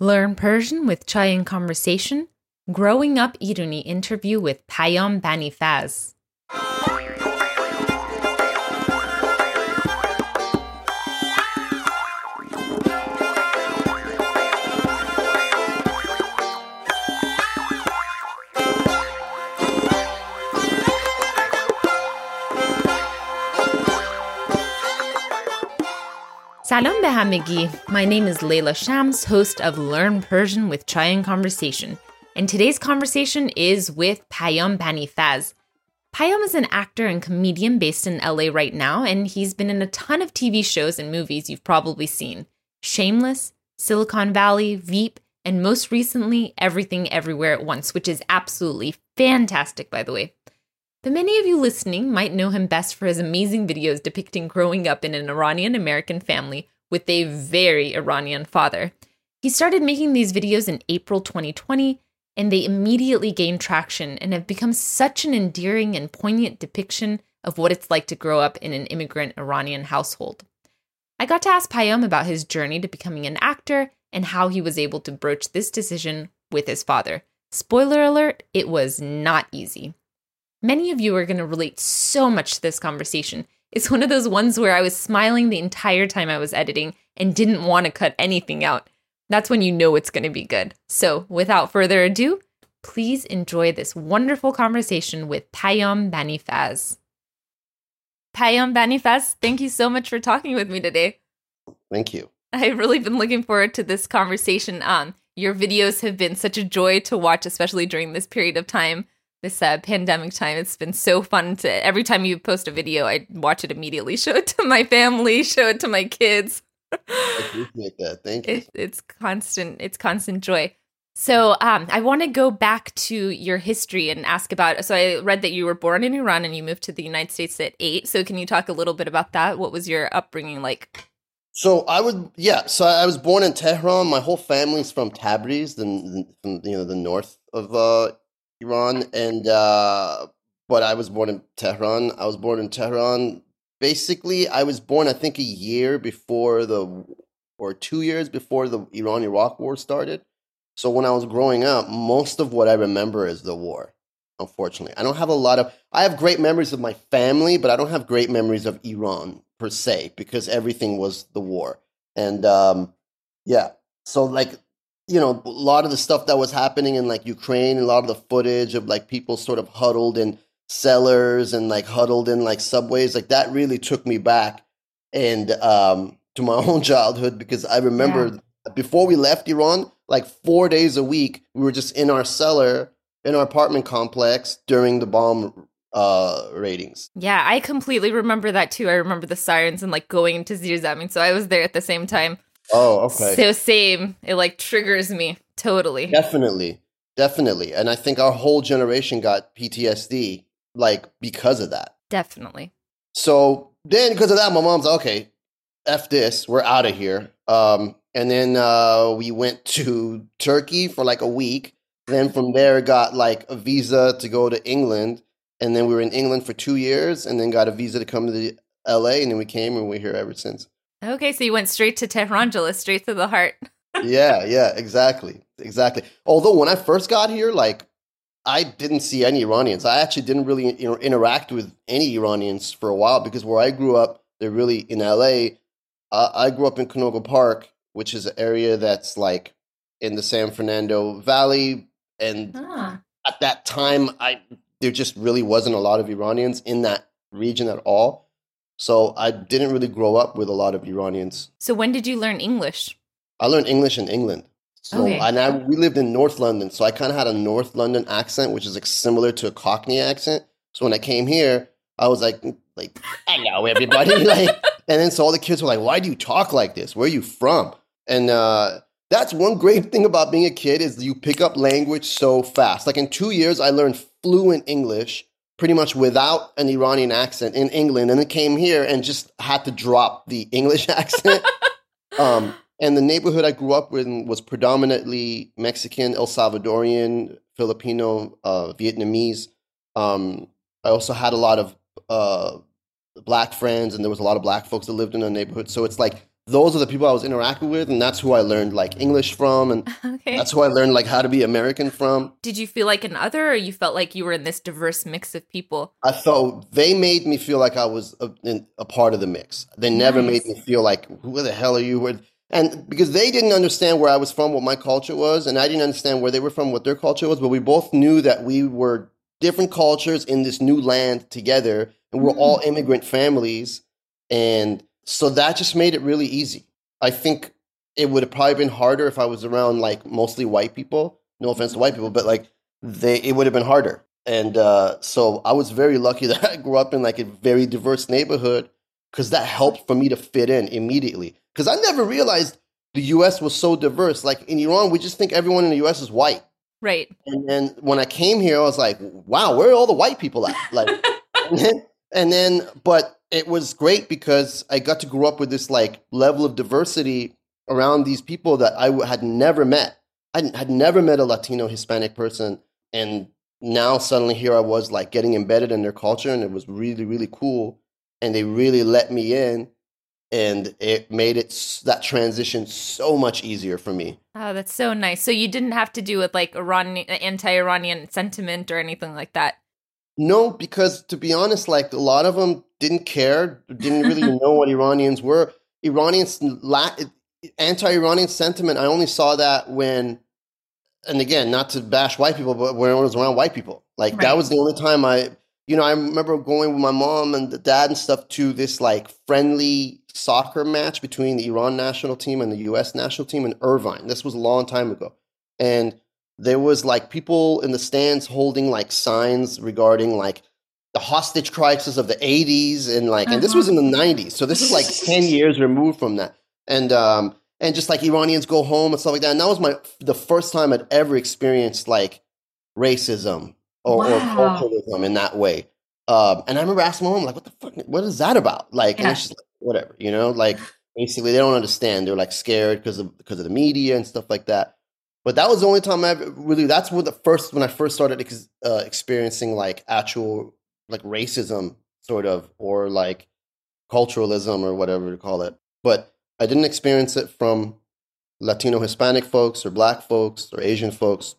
Learn Persian with Chai and Conversation. Growing Up Irooni interview with Payam Bani Salam behamigi. My name is Leila Shams, host of Learn Persian with Chai and Conversation. And today's conversation is with Payam Banifaz. Payam is an actor and comedian based in LA right now, and he's been in a ton of TV shows and movies you've probably seen Shameless, Silicon Valley, Veep, and most recently, Everything Everywhere at Once, which is absolutely fantastic, by the way. But many of you listening might know him best for his amazing videos depicting growing up in an Iranian American family with a very Iranian father. He started making these videos in April 2020, and they immediately gained traction and have become such an endearing and poignant depiction of what it's like to grow up in an immigrant Iranian household. I got to ask Payam about his journey to becoming an actor and how he was able to broach this decision with his father. Spoiler alert, it was not easy. Many of you are going to relate so much to this conversation. It's one of those ones where I was smiling the entire time I was editing and didn't want to cut anything out. That's when you know it's going to be good. So, without further ado, please enjoy this wonderful conversation with Payam Banifaz. Payam Banifaz, thank you so much for talking with me today. Thank you. I've really been looking forward to this conversation. Um, your videos have been such a joy to watch, especially during this period of time this uh, pandemic time. It's been so fun to every time you post a video, I watch it immediately, show it to my family, show it to my kids. I appreciate that. Thank you. It, it's constant. It's constant joy. So um, I want to go back to your history and ask about. So I read that you were born in Iran and you moved to the United States at eight. So can you talk a little bit about that? What was your upbringing like? So I would, yeah. So I was born in Tehran. My whole family's from Tabriz, the, the you know the north of uh, Iran, and uh, but I was born in Tehran. I was born in Tehran. Basically, I was born, I think, a year before the, or two years before the Iran Iraq war started. So when I was growing up, most of what I remember is the war. Unfortunately, I don't have a lot of. I have great memories of my family, but I don't have great memories of Iran per se because everything was the war. And um, yeah, so like you know, a lot of the stuff that was happening in like Ukraine, a lot of the footage of like people sort of huddled in cellars and like huddled in like subways, like that really took me back and um, to my own childhood because I remember yeah. before we left Iran, like four days a week, we were just in our cellar in our apartment complex during the bomb uh ratings. Yeah, I completely remember that too. I remember the sirens and like going into Zirzamin, so I was there at the same time. Oh, okay. So same. It like triggers me totally. Definitely. Definitely. And I think our whole generation got PTSD like because of that. Definitely. So then because of that, my mom's okay, F this, we're out of here. Um, and then uh, we went to Turkey for like a week. Then from there got like a visa to go to England. And then we were in England for two years and then got a visa to come to the LA and then we came and we're here ever since. Okay, so you went straight to Tehrangela, straight to the heart. yeah, yeah, exactly. Exactly. Although when I first got here, like I didn't see any Iranians. I actually didn't really you know, interact with any Iranians for a while because where I grew up, they're really in LA. Uh, I grew up in Canoga Park, which is an area that's like in the San Fernando Valley, and ah. at that time, I there just really wasn't a lot of Iranians in that region at all. So I didn't really grow up with a lot of Iranians. So when did you learn English? I learned English in England. So okay. and I we lived in North London, so I kind of had a North London accent, which is like similar to a Cockney accent. So when I came here, I was like, like hello everybody, like, and then so all the kids were like, why do you talk like this? Where are you from? And uh, that's one great thing about being a kid is you pick up language so fast. Like in two years, I learned fluent English pretty much without an Iranian accent in England, and then came here and just had to drop the English accent. um, and the neighborhood I grew up in was predominantly Mexican, El Salvadorian, Filipino, uh, Vietnamese. Um, I also had a lot of uh, black friends, and there was a lot of black folks that lived in the neighborhood. So it's like those are the people I was interacting with, and that's who I learned like English from, and okay. that's who I learned like how to be American from. Did you feel like an other, or you felt like you were in this diverse mix of people? I felt they made me feel like I was a, a part of the mix. They never nice. made me feel like who the hell are you? And because they didn't understand where I was from, what my culture was, and I didn't understand where they were from, what their culture was, but we both knew that we were different cultures in this new land together, and we're mm. all immigrant families, and so that just made it really easy. I think it would have probably been harder if I was around like mostly white people. No offense to white people, but like they, it would have been harder. And uh, so I was very lucky that I grew up in like a very diverse neighborhood because that helped for me to fit in immediately. Because I never realized the U.S. was so diverse. Like in Iran, we just think everyone in the U.S. is white. Right. And then when I came here, I was like, wow, where are all the white people at? Like, and, then, but it was great because I got to grow up with this like level of diversity around these people that I had never met. I had never met a Latino Hispanic person, and now suddenly here I was like getting embedded in their culture, and it was really really cool. And they really let me in, and it made it that transition so much easier for me. Oh, that's so nice. So you didn't have to do with like Iran anti-Iranian sentiment or anything like that. No, because to be honest, like a lot of them didn't care, didn't really know what Iranians were. Iranians, anti-Iranian sentiment. I only saw that when, and again, not to bash white people, but when I was around white people. Like right. that was the only time I, you know, I remember going with my mom and the dad and stuff to this like friendly soccer match between the Iran national team and the U.S. national team in Irvine. This was a long time ago, and there was like people in the stands holding like signs regarding like the hostage crisis of the 80s and like uh-huh. and this was in the 90s so this is like 10 years removed from that and um and just like iranians go home and stuff like that and that was my the first time i'd ever experienced like racism or, wow. or culturalism in that way um and i remember asking my mom like what the fuck what is that about like yeah. and it's just like whatever you know like basically they don't understand they're like scared because of because of the media and stuff like that but that was the only time I really. That's when the first when I first started ex, uh, experiencing like actual like racism, sort of, or like culturalism or whatever to call it. But I didn't experience it from Latino Hispanic folks or Black folks or Asian folks.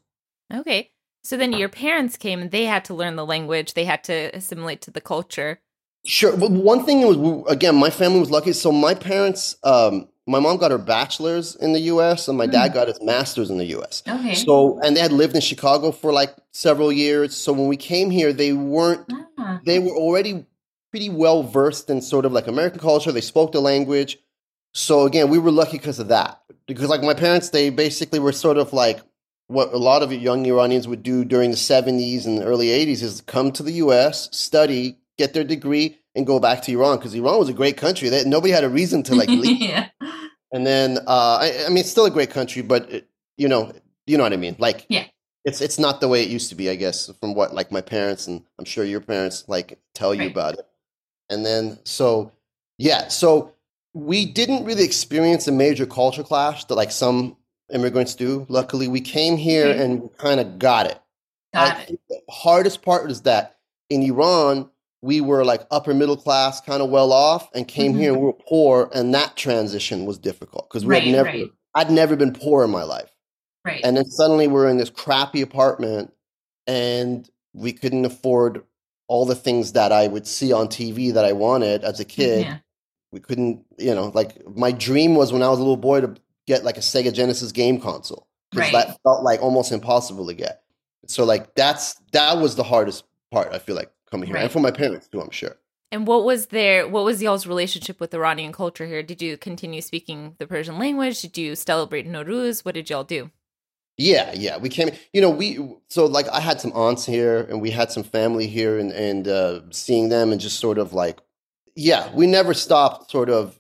Okay, so then your parents came and they had to learn the language. They had to assimilate to the culture. Sure. Well, one thing was again, my family was lucky. So my parents, um, my mom got her bachelor's in the U.S. and my mm. dad got his master's in the U.S. Okay. So and they had lived in Chicago for like several years. So when we came here, they weren't. Ah. They were already pretty well versed in sort of like American culture. They spoke the language. So again, we were lucky because of that. Because like my parents, they basically were sort of like what a lot of young Iranians would do during the 70s and the early 80s is come to the US, study, get their degree, and go back to Iran because Iran was a great country. That nobody had a reason to like leave. yeah. And then, uh, I, I, mean, it's still a great country, but it, you know, you know what I mean. Like, yeah, it's it's not the way it used to be, I guess, from what like my parents and I'm sure your parents like tell you right. about it. And then, so yeah, so we didn't really experience a major culture clash that like some immigrants do. Luckily, we came here mm-hmm. and kind of got it. Got it. The hardest part was that in Iran, we were like upper middle class, kind of well off, and came mm-hmm. here and we were poor, and that transition was difficult because we right, had never, right. I'd never been poor in my life, right? And then suddenly we're in this crappy apartment, and we couldn't afford all the things that I would see on TV that I wanted as a kid. Yeah. We couldn't, you know, like my dream was when I was a little boy to get like a Sega Genesis game console because right. that felt like almost impossible to get. So like that's that was the hardest part. I feel like coming here, right. and for my parents too. I'm sure. And what was their what was y'all's relationship with Iranian culture here? Did you continue speaking the Persian language? Did you celebrate Nowruz? What did y'all do? Yeah, yeah, we came. You know, we so like I had some aunts here, and we had some family here, and and uh, seeing them, and just sort of like, yeah, we never stopped sort of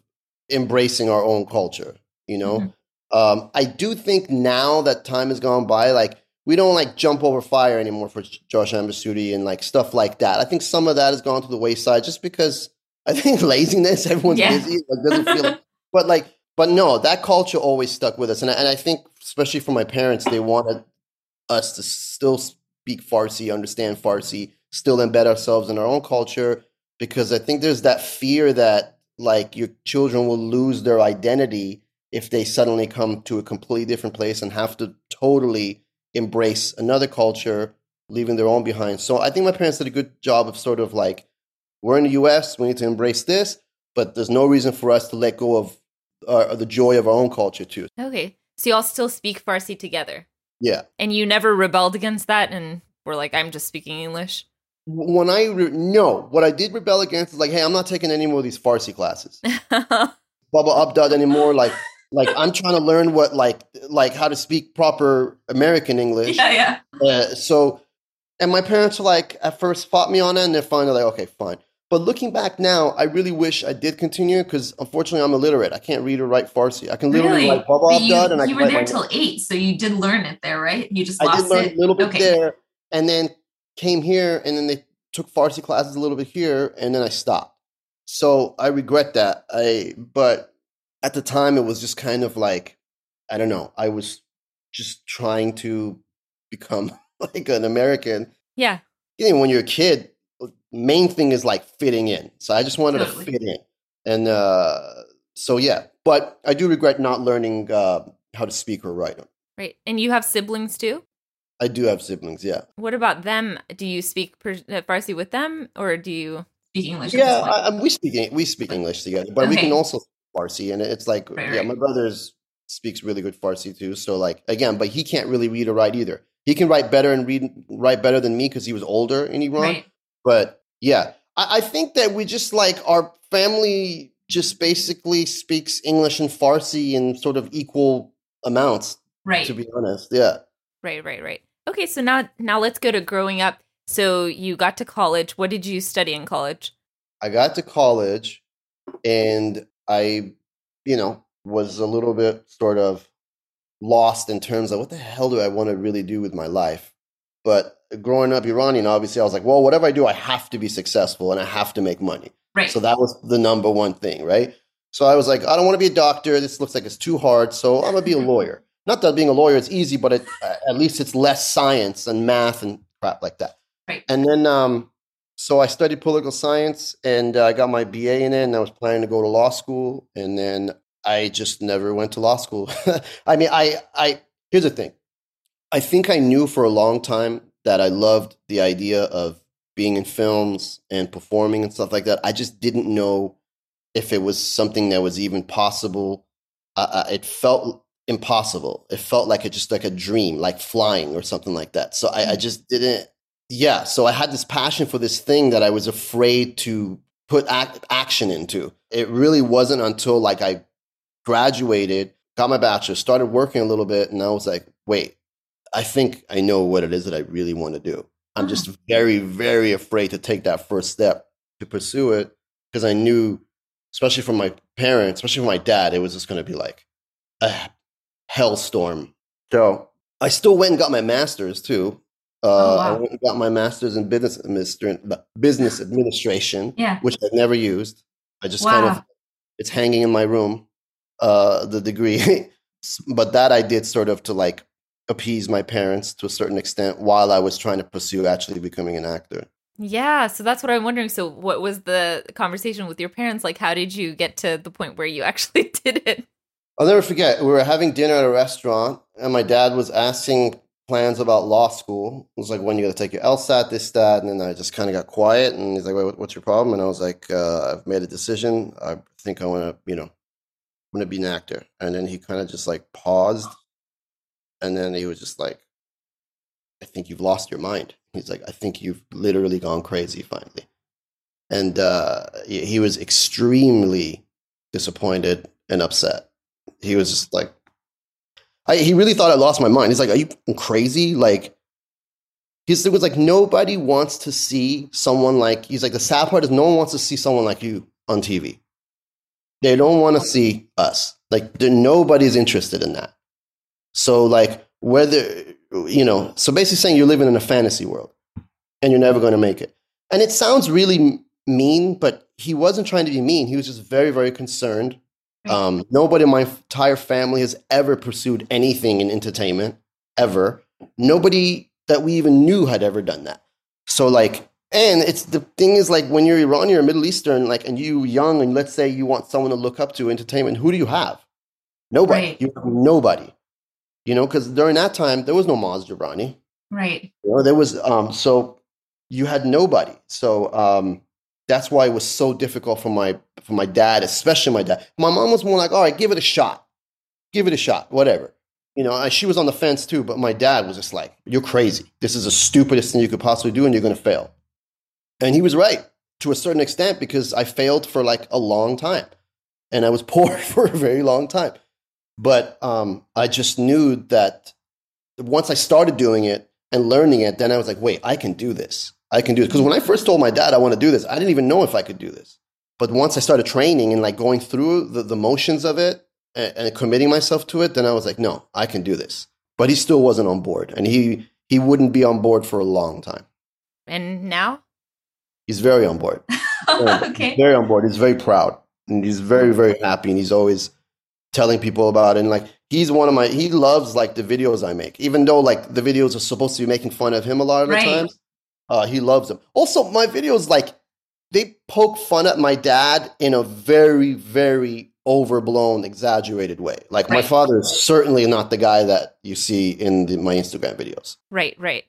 embracing our own culture. You know, mm-hmm. um, I do think now that time has gone by, like we don't like jump over fire anymore for Chaharshanbe Suri and like stuff like that. I think some of that has gone to the wayside just because I think laziness. Everyone's yeah. busy, like doesn't feel. Like, but like, but no, that culture always stuck with us, and I, and I think especially for my parents, they wanted us to still speak Farsi, understand Farsi, still embed ourselves in our own culture because I think there's that fear that like your children will lose their identity if they suddenly come to a completely different place and have to totally embrace another culture, leaving their own behind. So I think my parents did a good job of sort of like, we're in the US, we need to embrace this, but there's no reason for us to let go of uh, the joy of our own culture too. Okay. So y'all still speak Farsi together? Yeah. And you never rebelled against that and were like, I'm just speaking English? When I, re- no, what I did rebel against is like, hey, I'm not taking any more of these Farsi classes. Baba Abdad anymore. Like, like I'm trying to learn what like like how to speak proper American English. Yeah, yeah. Uh, so, and my parents were like at first fought me on it, and they're finally like, okay, fine. But looking back now, I really wish I did continue because unfortunately I'm illiterate. I can't read or write Farsi. I can literally write Baba Abdad, and I you were there till eight, so you did learn it there, right? You just lost I did learn it. a little bit okay. there, and then came here, and then they took Farsi classes a little bit here, and then I stopped. So I regret that. I but at the time it was just kind of like I don't know. I was just trying to become like an American. Yeah. You know, when you're a kid, main thing is like fitting in. So I just wanted Totally. to fit in, and uh, so yeah. But I do regret not learning uh, how to speak or write. Right. And you have siblings too? I do have siblings. Yeah. What about them? Do you speak per- uh, Farsi with them or do you? Speak English. Yeah. I, I- we speak we speak English together, but we can also speak Farsi, and it's like Right, yeah, right. my brother's speaks really good Farsi too. So like again, but he can't really read or write either. He can write better and read write better than me because he was older in Iran. right. But yeah, I, I think that we just like our family just basically speaks English and Farsi in sort of equal amounts. Right. To be honest, yeah. Right, right, right. Okay, so now now let's go to growing up. So you got to college. What did you study in college? I got to college and I, you know, was a little bit sort of lost in terms of what the hell do I want to really do with my life. But growing up Iranian, obviously, I was like, well, whatever I do, I have to be successful and I have to make money. right. So that was the number one thing, right? So I was like, I don't want to be a doctor. This looks like it's too hard. So I'm going to be a lawyer. Not that being a lawyer is easy, but it, at least it's less science and math and crap like that. Right. And then, um, so I studied political science and uh, I got my BA in it and I was planning to go to law school. And then I just never went to law school. I mean, I, I, here's the thing. I think I knew for a long time that I loved the idea of being in films and performing and stuff like that. I just didn't know if it was something that was even possible. Uh, uh, it felt impossible. It felt like it just like a dream, like flying or something like that. So I, I just didn't. Yeah. So I had this passion for this thing that I was afraid to put act, action into. It really wasn't until like I graduated, got my bachelor's, started working a little bit, and I was like, wait, I think I know what it is that I really want to do. I'm just ah. very, very afraid to take that first step to pursue it because I knew, especially from my parents, especially from my dad, it was just going to be like a hellstorm. So I still went and got my master's too. Uh, Oh, wow. I went and got my master's in business, administra- business administration, Yeah. which I've never used. I just kind of it's hanging in my room, uh, the degree. but that I did sort of to like appease my parents to a certain extent while I was trying to pursue actually becoming an actor. Yeah, so that's what I'm wondering. So what was the conversation with your parents like? How did you get to the point where you actually did it? I'll never forget. We were having dinner at a restaurant, and my dad was asking plans about law school. It was like, when you going to take your LSAT, this, that. And then I just kind of got quiet, and he's like, Wait, what's your problem? And I was like, uh, I've made a decision. I think I want to, you know, i want to be an actor. And then he kind of just like paused, and then he was just like, I think you've lost your mind. He's like, I think you've literally gone crazy finally. And uh, he was extremely disappointed and upset he was just like I, he really thought I lost my mind. He's like, "Are you crazy?" Like, he's it was like nobody wants to see someone like he's like the sad part is no one wants to see someone like you on TV. They don't want to see us. Like, nobody's interested in that. So, like, whether you know, so basically saying you're living in a fantasy world and you're never going to make it. And it sounds really mean, but he wasn't trying to be mean. He was just very, very concerned um, nobody in my entire family has ever pursued anything in entertainment, ever. Nobody that we even knew had ever done that. So, like, and it's the thing is like when you're Iranian or Middle Eastern, like, and you young, and let's say you want someone to look up to entertainment, who do you have? Nobody. Right. You have nobody. You know, because during that time there was no Maz Jobrani. Right. You know, there was um so you had nobody. So um that's why it was so difficult for my for my dad, especially my dad. My mom was more like, all right, give it a shot. Give it a shot, whatever. You know, she was on the fence too, but my dad was just like, You're crazy. This is the stupidest thing you could possibly do, and you're gonna fail. And he was right to a certain extent because I failed for like a long time. And I was poor for a very long time. But um, I just knew that once I started doing it and learning it, then I was like, wait, I can do this. I can do it. Because when I first told my dad I want to do this, I didn't even know if I could do this. But once I started training and like going through the, the motions of it and, and committing myself to it, then I was like, no, I can do this. But he still wasn't on board. And he he wouldn't be on board for a long time. And now? He's very on board. Very- okay. He's very on board. He's very proud. And he's very, very happy. And he's always telling people about it. And like he's one of my he loves like the videos I make. Even though like the videos are supposed to be making fun of him a lot of the Right. times. Uh, he loves them. Also, my videos like they poke fun at my dad in a very, very overblown, exaggerated way. Like my father is certainly not the guy that you see in the, my Instagram videos. Right, right.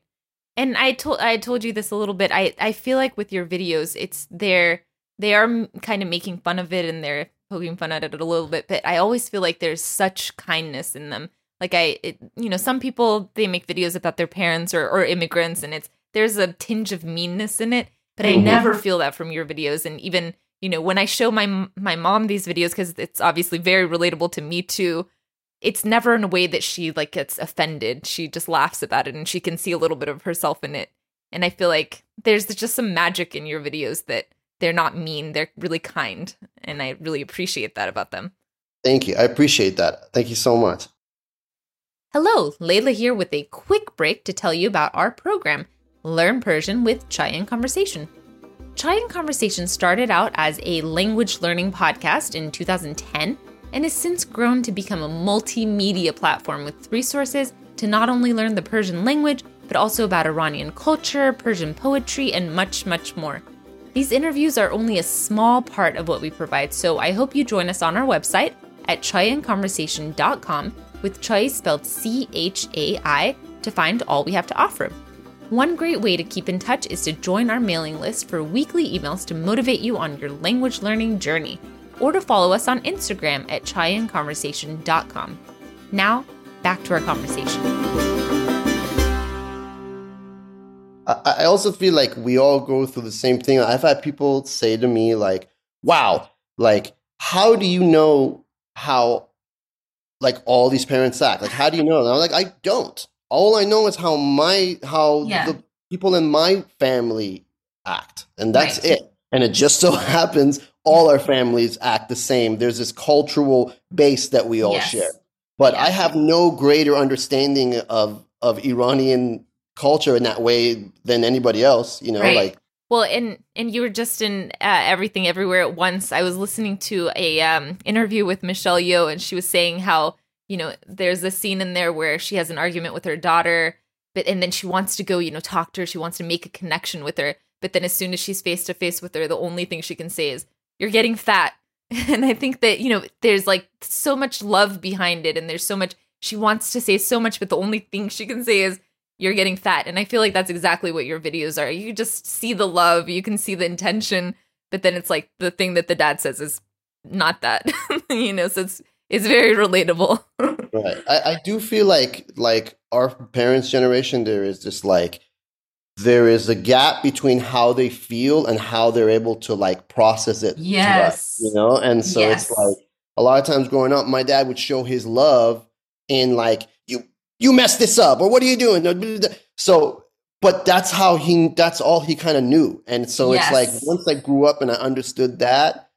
And I told I told you this a little bit. I I feel like with your videos, it's they're they are kind of making fun of it and they're poking fun at it a little bit. But I always feel like there's such kindness in them. Like I, it, you know, some people they make videos about their parents or or immigrants, and it's there's a tinge of meanness in it. But I Mhm. never feel that from your videos. And even you know when I show my my mom these videos because it's obviously very relatable to me too it's never in a way that she like gets offended. She just laughs about it and she can see a little bit of herself in it. And I feel like there's just some magic in your videos that they're not mean, they're really kind. And I really appreciate that about them. Thank you. I appreciate that. Thank you so much. Hello, Layla here with a quick break to tell you about our program, Learn Persian with Chai and Conversation. Chai and Conversation started out as a language learning podcast in 2010 and has since grown to become a multimedia platform with resources to not only learn the Persian language, but also about Iranian culture, Persian poetry, and much, much more. These interviews are only a small part of what we provide, so I hope you join us on our website at chaiandconversation.com with chai spelled C H A I to find all we have to offer. One great way to keep in touch is to join our mailing list for weekly emails to motivate you on your language learning journey, or to follow us on Instagram at chaiandconversation.com. Now, back to our conversation. I, I also feel like we all go through the same thing. I've had people say to me, like, wow, like, how do you know how, like, all these parents act? Like, how do you know? And I'm like, I don't. All I know is how my, how Yeah. the people in my family act. And that's Right. it. And it just so happens all our families act the same. There's this cultural base that we all Yes. share. But I have no greater understanding of, of Iranian culture in that way than anybody else. You know, Right. like Well, and and you were just in uh, everything everywhere at once. I was listening to a um, interview with Michelle Yeoh, and she was saying how you know there's a scene in there where she has an argument with her daughter, but and then she wants to go, you know, talk to her. She wants to make a connection with her, but then as soon as she's face to face with her, the only thing she can say is, "You're getting fat." And I think that you know there's like so much love behind it, and there's so much she wants to say so much, but the only thing she can say is you're getting fat. And I feel like that's exactly what your videos are. You just see the love, you can see the intention, but then it's like the thing that the dad says is not that. you know, so it's it's very relatable. right. I, I do feel like like our parents' generation, there is this like there is a gap between how they feel and how they're able to like process it. to us, Yes. you know, and so Yes. it's like a lot of times growing up, my dad would show his love in like you you messed this up or what are you doing? So but that's how he that's all he kind of knew. And so it's like once I grew up and I understood that,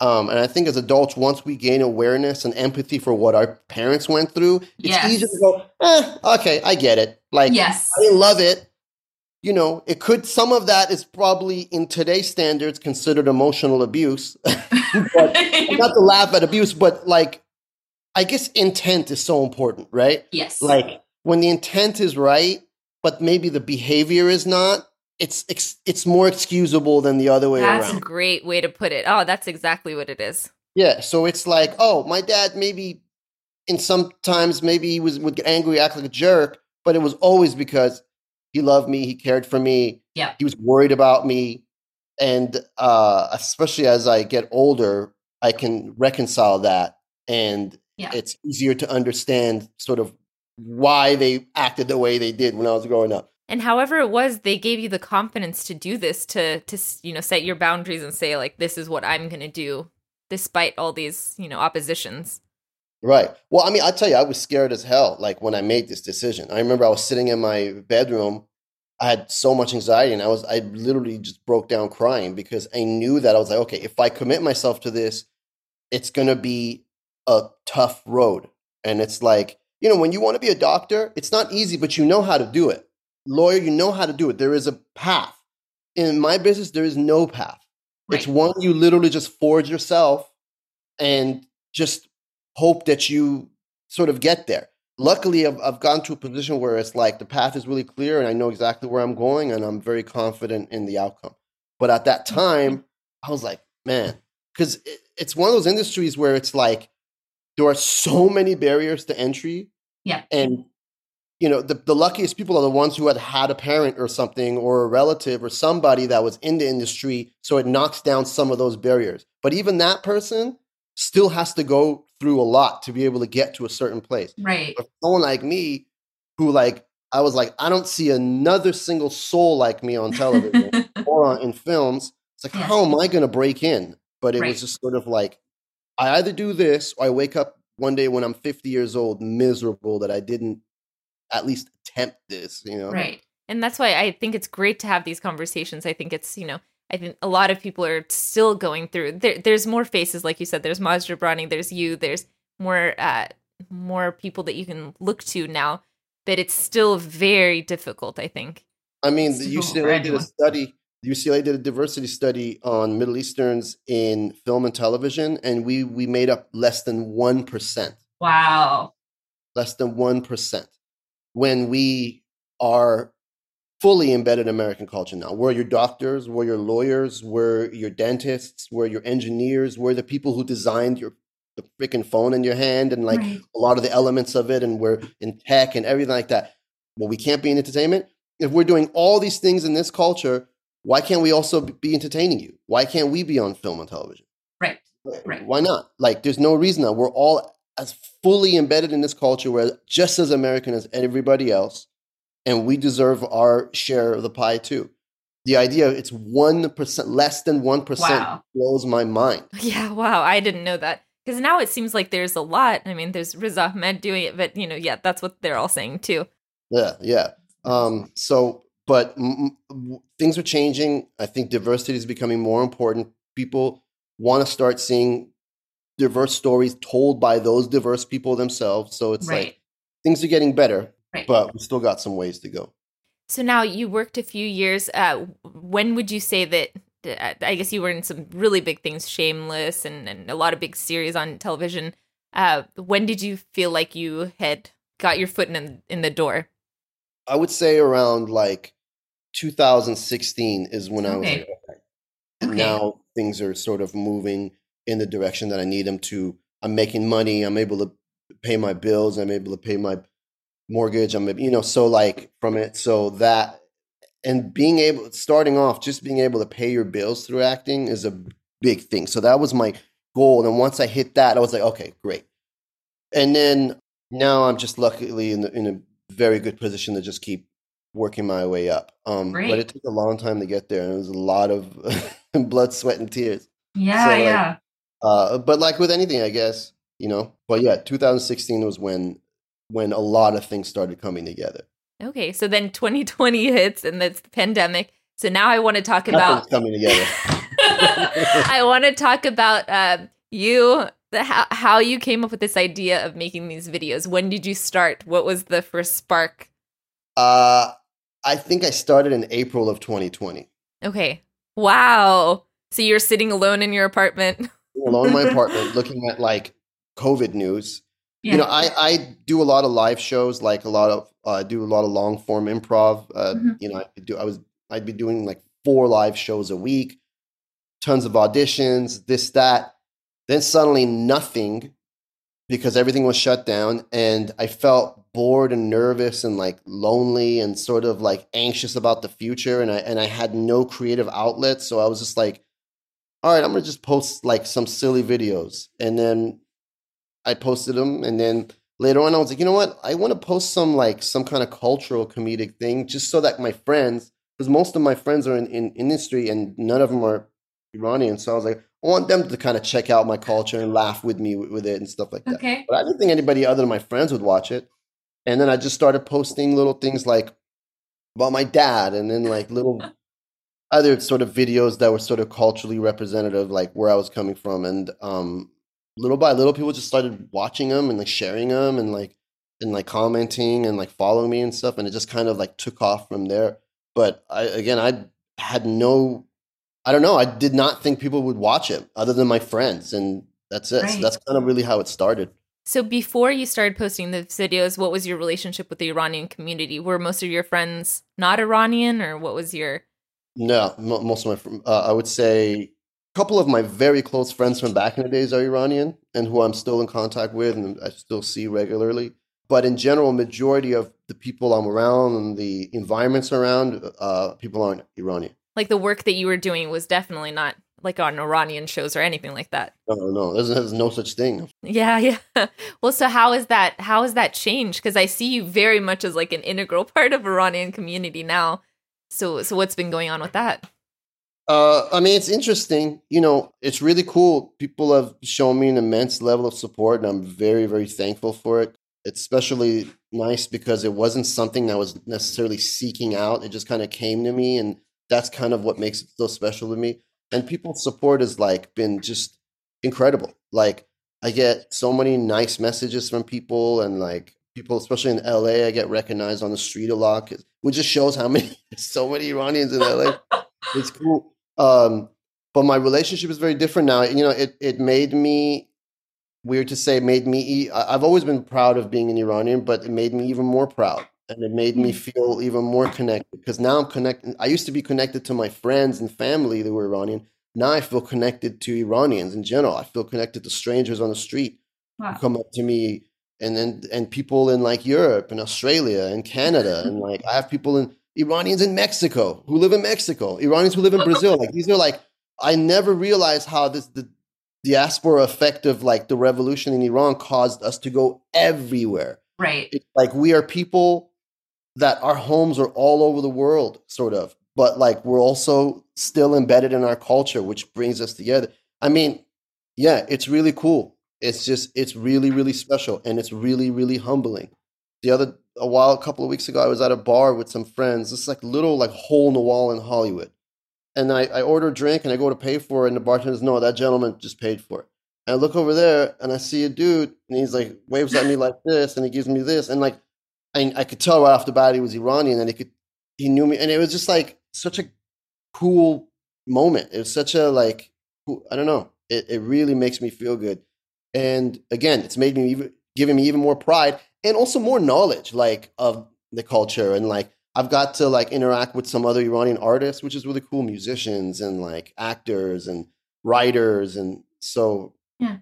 um, and I think as adults, once we gain awareness and empathy for what our parents went through, it's Yes. easier to go, eh, okay, I get it. Like yes. I love it. You know, it could some of that is probably in today's standards considered emotional abuse. but not to laugh at abuse, but like I guess intent is so important, right? yes. Like when the intent is right, but maybe the behavior is not, it's it's, it's more excusable than the other way That's That's a great way to put it. Oh, that's exactly what it is. Yeah, so it's like, oh, my dad maybe, and sometimes maybe he was would get angry, act like a jerk, but it was always because he loved me, he cared for me, Yeah. he was worried about me, and uh, especially as I get older, I can reconcile that, and Yeah. it's easier to understand sort of why they acted the way they did when I was growing up. And however it was, they gave you the confidence to do this, to to you know set your boundaries and say like, this is what I'm going to do, despite all these you know oppositions. Right. Well, I mean, I tell you, I was scared as hell. Like when I made this decision, I remember I was sitting in my bedroom. I had so much anxiety, and I was, I literally just broke down crying because I knew that I was like, okay, if I commit myself to this, it's gonna be a tough road. And it's like, you know, when you want to be a doctor, it's not easy, but you know how to do it. Lawyer, you know how to do it. There is a path. In my business, there is no path. It's one you literally just forge yourself and just hope that you sort of get there. Luckily, I've, I've gotten to a position where it's like the path is really clear and I know exactly where I'm going and I'm very confident in the outcome. But at that time, I was like, man, because it, it's one of those industries where it's like there are so many barriers to entry. Yeah. And, you know, the, the luckiest people are the ones who had had a parent or something or a relative or somebody that was in the industry. So it knocks down some of those barriers. But even that person still has to go through a lot to be able to get to a certain place. Right. But someone like me, who like, I was like, I don't see another single soul like me on television or on, in films. It's like, how am I going to break in? But it Right. was just sort of like, I either do this or I wake up one day when I'm 50 years old, miserable that I didn't at least attempt this, you know? right. And that's why I think it's great to have these conversations. I think it's, you know, I think a lot of people are still going through. There, there's more faces, like you said. There's Maz Jobrani, there's you, there's more, uh, more people that you can look to now. But it's still very difficult. I think. I mean, It's the difficult UCLA did a anyone. study. The UCLA did a diversity study on Middle Easterns in film and television, and we we made up less than one percent. Wow. less than 1% when we are fully embedded in American culture now. We're your doctors, we're your lawyers, we're your dentists, we're your engineers, we're the people who designed your the freaking phone in your hand and like Right. a lot of the elements of it and we're in tech and everything like that. Well, we can't be in entertainment. If we're doing all these things in this culture, why can't we also be entertaining you? Why can't we be on film and television? Right. Right. Why not? Like, there's no reason that we're all as fully embedded in this culture. We're just as American as everybody else, and we deserve our share of the pie too. The idea it's one percent, less than one percent, Wow. blows my mind. Yeah. Wow. I didn't know that because now it seems like there's a lot. I mean, there's Riz Ahmed doing it, but you know, yeah, that's what they're all saying too. Yeah, yeah. Um, so, but mm, mm, things are changing. I think diversity is becoming more important. People want to start seeing diverse stories told by those diverse people themselves. So it's Right. like things are getting better, Right. but we still got some ways to go. So now you worked a few years. Uh, when would you say that? uh, I guess you were in some really big things, Shameless, and, and a lot of big series on television. Uh, when did you feel like you had got your foot in in the door? I would say around like 2016 is when I was like, okay. Okay. now things are sort of moving in the direction that I need them to. I'm making money. I'm able to pay my bills. I'm able to pay my mortgage. I'm, you know, so like from it. So that, and being able, starting off, just being able to pay your bills through acting is a big thing. So that was my goal. And once I hit that, I was like, okay, great. And then now I'm just luckily in, the, in a very good position to just keep working my way up. Um, but it took a long time to get there, and it was a lot of blood, sweat, and tears. Yeah. So, like, yeah. Uh, but like with anything, I guess you know. But yeah, 2016 was when when a lot of things started coming together. Okay, so then 2020 hits, and that's the pandemic. So now I want to talk about. Coming together. I want to talk about uh, you, the, how, how you came up with this idea of making these videos. When did you start? What was the first spark? uh, I think I started in April of 2020. Okay. Wow. So you're sitting alone in your apartment. Alone in my apartment, looking at like COVID news. yeah. You know, I, I do a lot of live shows, like a lot of uh, I do a lot of long form improv. Uh, Mhm. You know, I do I was I'd be doing like four live shows a week, tons of auditions, this, that. Then suddenly nothing because everything was shut down. And I felt bored and nervous and like lonely and sort of like anxious about the future. And I, and I had no creative outlet. So I was just like, all right, I'm to just post like some silly videos. And then I posted them. And then later on, I was like, you know what? I want to post some like some kind of cultural comedic thing just so that my friends, because most of my friends are in, in industry and none of them are Iranian. So I was like, I want them to kind of check out my culture and laugh with me with, with it and stuff like that. Okay. But I didn't think anybody other than my friends would watch it. And then I just started posting little things like about my dad and then like little other sort of videos that were sort of culturally representative, like where I was coming from. And um, little by little, people just started watching them and like sharing them and like and like commenting and like following me and stuff. And it just kind of like took off from there. But I again, I had no, I don't know, I did not think people would watch it other than my friends, and that's it. So that's kind of really how it started. So before you started posting the videos, what was your relationship with the Iranian community? Were most of your friends not Iranian, or what was your? No, mo most of my, uh, I would say, a couple of my very close friends from back in the days are Iranian, and who I'm still in contact with, and I still see regularly. But in general, majority of the people I'm around and the environments around, uh, people aren't Iranian. Like the work that you were doing was definitely not like on Iranian shows or anything like that. No, no, there's, there's no such thing. Yeah, yeah. Well, so how is that? How has that changed? Because I see you very much as like an integral part of Iranian community now. So, so what's been going on with that? Uh, I mean, it's interesting. You know, it's really cool. People have shown me an immense level of support, and I'm very, very thankful for it. It's especially nice because it wasn't something I was necessarily seeking out. It just kind of came to me, and that's kind of what makes it so special to me. And people's support has like been just incredible. Like I get so many nice messages from people, and like people, especially in LA, I get recognized on the street a lot, which just shows how many so many Iranians in LA it's cool. Um, but my relationship is very different now. You know, it it made me weird to say made me. I've always been proud of being an Iranian, but it made me even more proud, and it made me feel even more connected because now I'm connected. I used to be connected to my friends and family that were Iranian. Now I feel connected to Iranians in general. I feel connected to strangers on the street who come up to me and then and people in like Europe and Australia and Canada and like I have people in Iranians in Mexico who live in Mexico, Iranians who live in Brazil. Like these are like I never realized how this the diaspora effect of like the revolution in Iran caused us to go everywhere. Right. It's like we are people that our homes are all over the world, sort of, but like we're also still embedded in our culture, which brings us together. I mean, yeah, it's really cool. It's just, it's really, really special and it's really, really humbling. The other, a while, a couple of weeks ago, I was at a bar with some friends, this like little like hole in the wall in Hollywood. And I, I order a drink and I go to pay for it, and the bartender says, No, that gentleman just paid for it. And I look over there and I see a dude, and he's like waves at me like this, and he gives me this, and like I, I could tell right off the bat he was Iranian, and he could he knew me, and it was just like such a cool moment. It was such a like I don't know. It it really makes me feel good, and again, it's made me even giving me even more pride and also more knowledge like of the culture and like I've got to like interact with some other Iranian artists, which is really cool, musicians and like actors and writers, and so Yeah.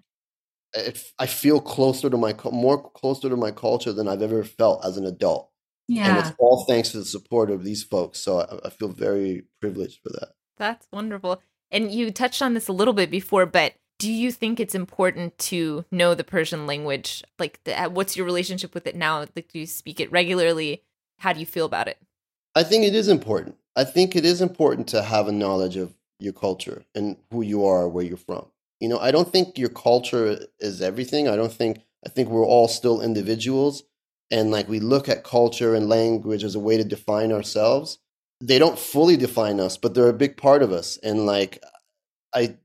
it, I feel closer to my more closer to my culture than I've ever felt as an adult, Yeah. and it's all thanks to the support of these folks. So I, I feel very privileged for that. That's wonderful. And you touched on this a little bit before, but do you think it's important to know the Persian language? Like, the, uh, what's your relationship with it now? Like, do you speak it regularly? How do you feel about it? I think it is important. I think it is important to have a knowledge of your culture and who you are, where you're from. You know, I don't think your culture is everything. I don't think I think we're all still individuals and like we look at culture and language as a way to define ourselves. They don't fully define us, but they're a big part of us. And like I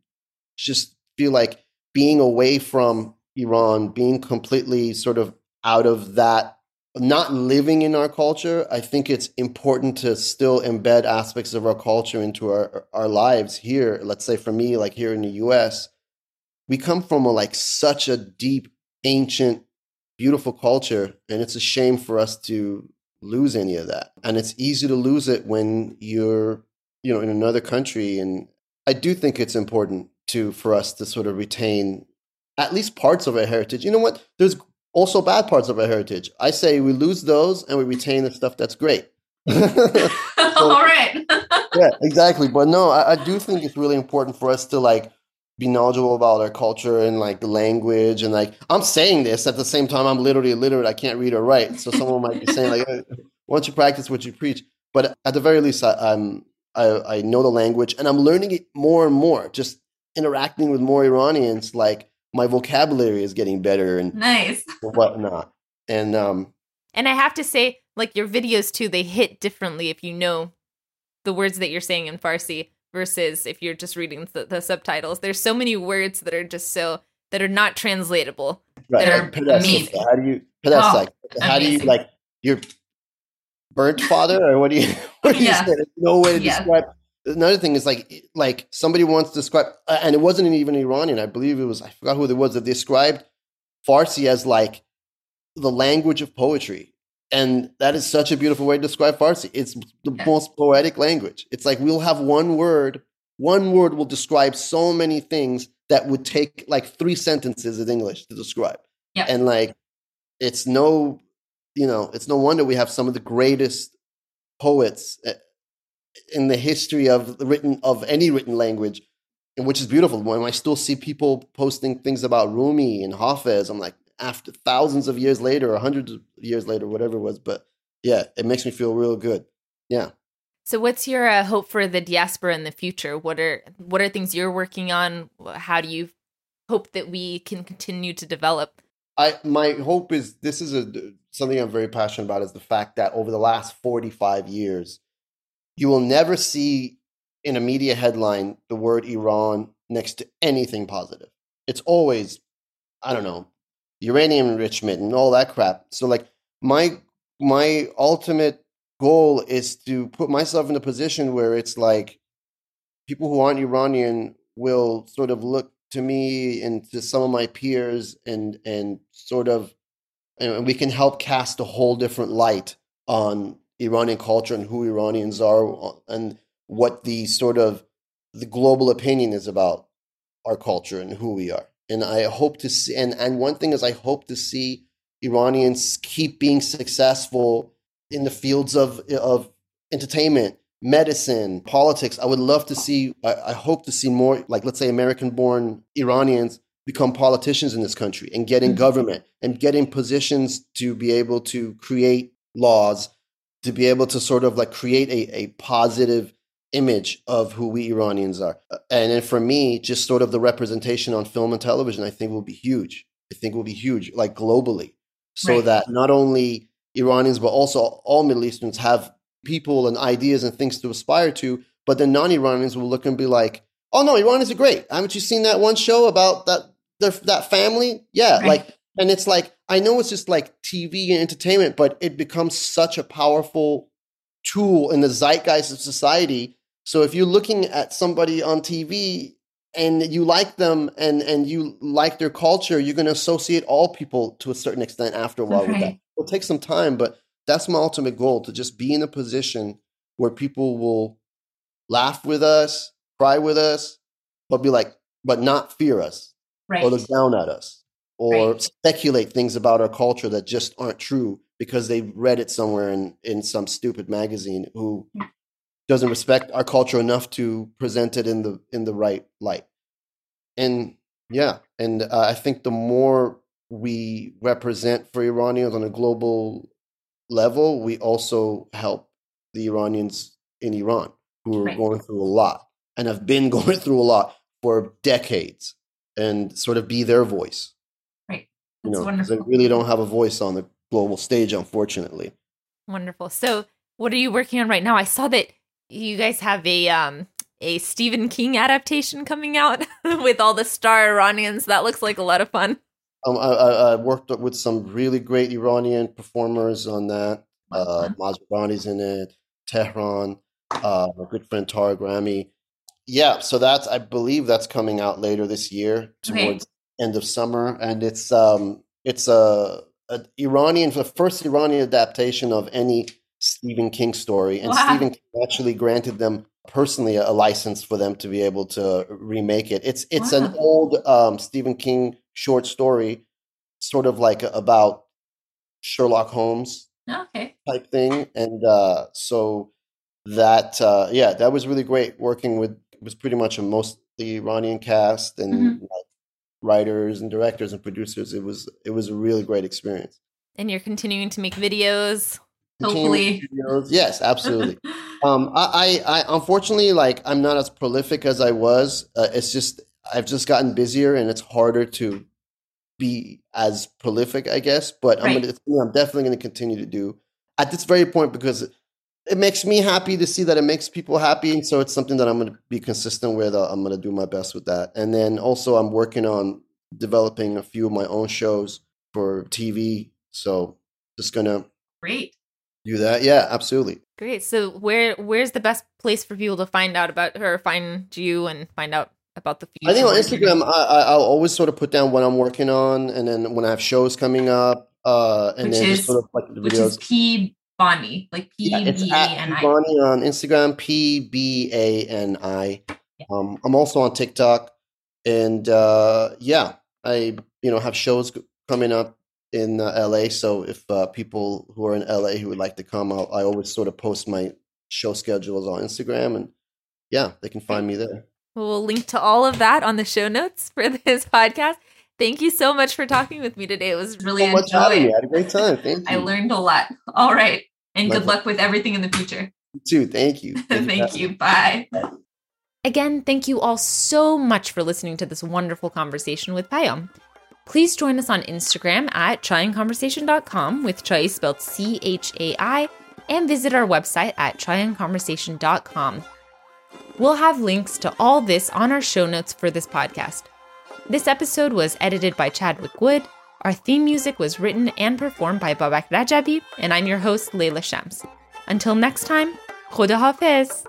just feel like being away from Iran, being completely sort of out of that not living in our culture, I think it's important to still embed aspects of our culture into our our lives here. Let's say for me, like here in the US, we come from a like such a deep, ancient, beautiful culture, and it's a shame for us to lose any of that. And it's easy to lose it when you're, you know, in another country. And I do think it's important to for us to sort of retain at least parts of our heritage. You know what? There's also bad parts of our heritage. I say we lose those and we retain the stuff that's great. so, All right. yeah, exactly. But no, I, I do think it's really important for us to like be knowledgeable about our culture and like the language and like I'm saying this at the same time I'm literally illiterate. I can't read or write. So someone might be saying like, "Why don't you practice what you preach?" But at the very least, I, I'm I, I know the language and I'm learning it more and more. Just interacting with more Iranians, like my vocabulary is getting better and nice whatnot. And um, and I have to say, like your videos too, they hit differently if you know the words that you're saying in Farsi versus if you're just reading the, the subtitles. There's so many words that are just so that are not translatable. Right. That are amazing. How do you? That's like how do you like your burnt father or what do you? What do you yeah. say? There's no way to yeah. describe. Another thing is like like somebody wants to describe, uh, and it wasn't even Iranian. I believe it was. I forgot who it was that described Farsi as like the language of poetry. And that is such a beautiful way to describe Farsi. It's the most poetic language. It's like we'll have one word, one word will describe so many things that would take like three sentences in English to describe. Yeah. And like, it's no, you know, it's no wonder we have some of the greatest poets eh, in the history of the written of any written language, which is beautiful. When I still see people posting things about Rumi and Hafez, I'm like, after thousands of years later or hundreds of years later, whatever it was. But yeah, it makes me feel real good. Yeah. So, what's your uh, hope for the diaspora in the future? What are what are things you're working on? How do you hope that we can continue to develop? I my hope is this is a something I'm very passionate about is the fact that over the last 45 years, you will never see in a media headline the word Iran next to anything positive. It's always, I don't know, uranium enrichment and all that crap. So like my my ultimate goal is to put myself in a position where it's like people who aren't Iranian will sort of look to me and to some of my peers and and sort of and we can help cast a whole different light on Iranian culture and who Iranians are and what the sort of the global opinion is about our culture and who we are and I hope to see. And and one thing is, I hope to see Iranians keep being successful in the fields of of entertainment, medicine, politics. I would love to see. I, I hope to see more, like let's say, American-born Iranians become politicians in this country and get in mm-hmm. government and get in positions to be able to create laws, to be able to sort of like create a, a positive image of who we Iranians are. Uh, and then for me, just sort of the representation on film and television, I think will be huge. I think will be huge, like globally, so right. that not only Iranians, but also all Middle Easterns have people and ideas and things to aspire to, but the non Iranians will look and be like, oh no, Iranians are great. Haven't you seen that one show about that, that family? Yeah. Right. Like, and it's like, I know it's just like TV and entertainment, but it becomes such a powerful tool in the zeitgeist of society so if you're looking at somebody on TV and you like them and and you like their culture, you're going to associate all people to a certain extent after a while okay. with that. It'll take some time, but that's my ultimate goal to just be in a position where people will laugh with us, cry with us, but be like, but not fear us right. or look down at us or right. speculate things about our culture that just aren't true because they read it somewhere in, in some stupid magazine who doesn't respect our culture enough to present it in the in the right light. And yeah, and uh, I think the more we represent for Iranians on a global level, we also help the Iranians in Iran who are right. going through a lot and have been going through a lot for decades and sort of be their voice. That's you know, they really don't have a voice on the global stage, unfortunately. Wonderful. So, what are you working on right now? I saw that you guys have a um a Stephen King adaptation coming out with all the star Iranians. That looks like a lot of fun. Um, I, I, worked with some really great Iranian performers on that. Uh, Masrani's in it, Tehran, uh, my good friend Tara Grammy. Yeah, so that's I believe that's coming out later this year towards okay. End of summer, and it's um it's a a Iranian, the first Iranian adaptation of any Stephen King story, and Wow. Stephen King actually granted them personally a, license for them to be able to remake it. It's it's an old um, Stephen King short story, sort of like about Sherlock Holmes Okay. type thing, and uh, so that uh, yeah, that was really great working with. It was pretty much a mostly Iranian cast and Mhm. Like, writers and directors and producers. It was it was a really great experience. And you're continuing to make videos. Hopefully. Videos, yes, absolutely. um, I, I, I unfortunately like I'm not as prolific as I was. Uh, it's just I've just gotten busier and it's harder to be as prolific, I guess. But I'm gonna, I'm definitely going to continue to do at this very point because it makes me happy to see that it makes people happy, and so it's something that I'm going to be consistent with. Uh, I'm going to do my best with that, and then also I'm working on developing a few of my own shows for TV. So just gonna Great. do that. Yeah, absolutely. Great. So where where's the best place for people to find out about her, find you, and find out about the future? I think on Instagram, I, I, I'll always sort of put down what I'm working on, and then when I have shows coming up, uh, and Which then is- just sort of like the Which is. P Bonnie, like P it's B A N I. Bonnie on Instagram, P B A N I. Um, I'm also on TikTok, and uh, yeah, I you know have shows coming up in uh, LA. So if uh, people who are in LA who would like to come, I'll, I always sort of post my show schedules on Instagram, and yeah, they can find me there. We'll link to all of that on the show notes for this podcast. Thank you so much for talking with me today. It was Really so much enjoy having me. I had a great time. Thank you. I learned a lot. All right. And My good pleasure. luck with everything in the future. You too. Thank you. Thank you. Bye. Again, thank you all so much for listening to this wonderful conversation with Payam. Please join us on Instagram at chaiandconversation.com with Chai spelled C H A I and visit our website at chaiandconversation.com. We'll have links to all this on our show notes for this podcast. This episode was edited by Chadwick Wood. Our theme music was written and performed by Babak Rajabi, and I'm your host, Leila Shams. Until next time, Khuda Hafiz!